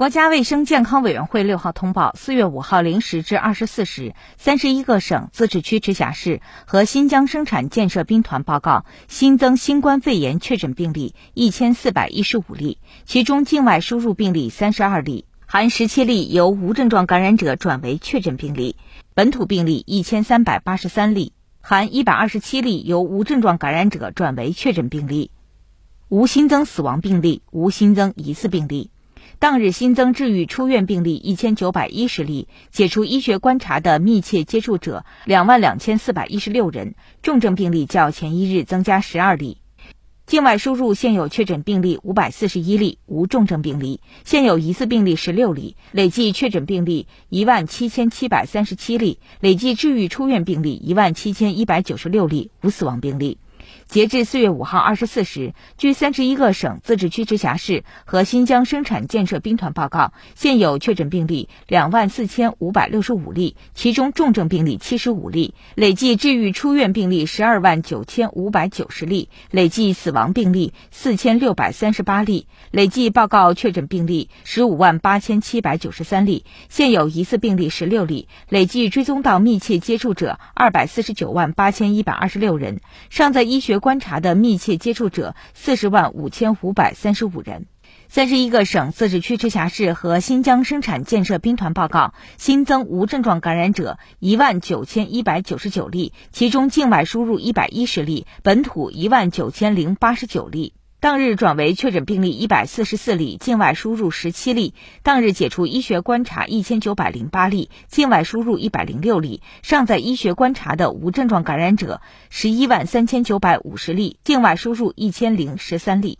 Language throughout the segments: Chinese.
国家卫生健康委员会六号通报，四月五号零时至二十四时，三十一个省、自治区、直辖市和新疆生产建设兵团报告新增新冠肺炎确诊病例一千四百一十五例，其中境外输入病例三十二例，含十七例由无症状感染者转为确诊病例；本土病例一千三百八十三例，含一百二十七例由无症状感染者转为确诊病例，无新增死亡病例，无新增疑似病例。当日新增治愈出院病例一千九百一十例，解除医学观察的密切接触者两万两千四百一十六人，重症病例较前一日增加十二例。境外输入现有确诊病例五百四十一例，无重症病例；现有疑似病例十六例，累计确诊病例一万七千七百三十七例，累计治愈出院病例一万七千一百九十六例，无死亡病例。截至四月五号二十四时，据三十一个省、自治区、直辖市和新疆生产建设兵团报告，现有确诊病例两万四千五百六十五例，其中重症病例七十五例，累计治愈出院病例十二万九千五百九十例，累计死亡病例四千六百三十八例，累计报告确诊病例十五万八千七百九十三例，现有疑似病例十六例，累计追踪到密切接触者二百四十九万八千一百二十六人，尚在医学。观察的密切接触者四十万五千五百三十五人，三十一个省、自治区、直辖市和新疆生产建设兵团报告新增无症状感染者一万九千一百九十九例，其中境外输入一百一十例，本土一万九千零八十九例。当日转为确诊病例一百四十四例，境外输入十七例。当日解除医学观察一千九百零八例，境外输入一百零六例。尚在医学观察的无症状感染者十一万三千九百五十例，境外输入一千零十三例。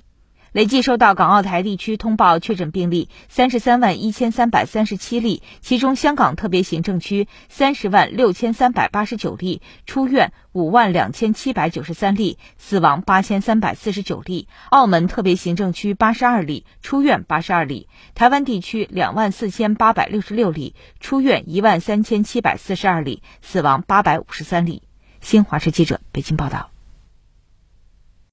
累计收到港澳台地区通报确诊病例三十三万一千三百三十七例，其中香港特别行政区三十万六千三百八十九例，出院五万两千七百九十三例，死亡八千三百四十九例；澳门特别行政区八十二例，出院八十二例；台湾地区两万四千八百六十六例，出院一万三千七百四十二例，死亡八百五十三例。新华社记者北京报道。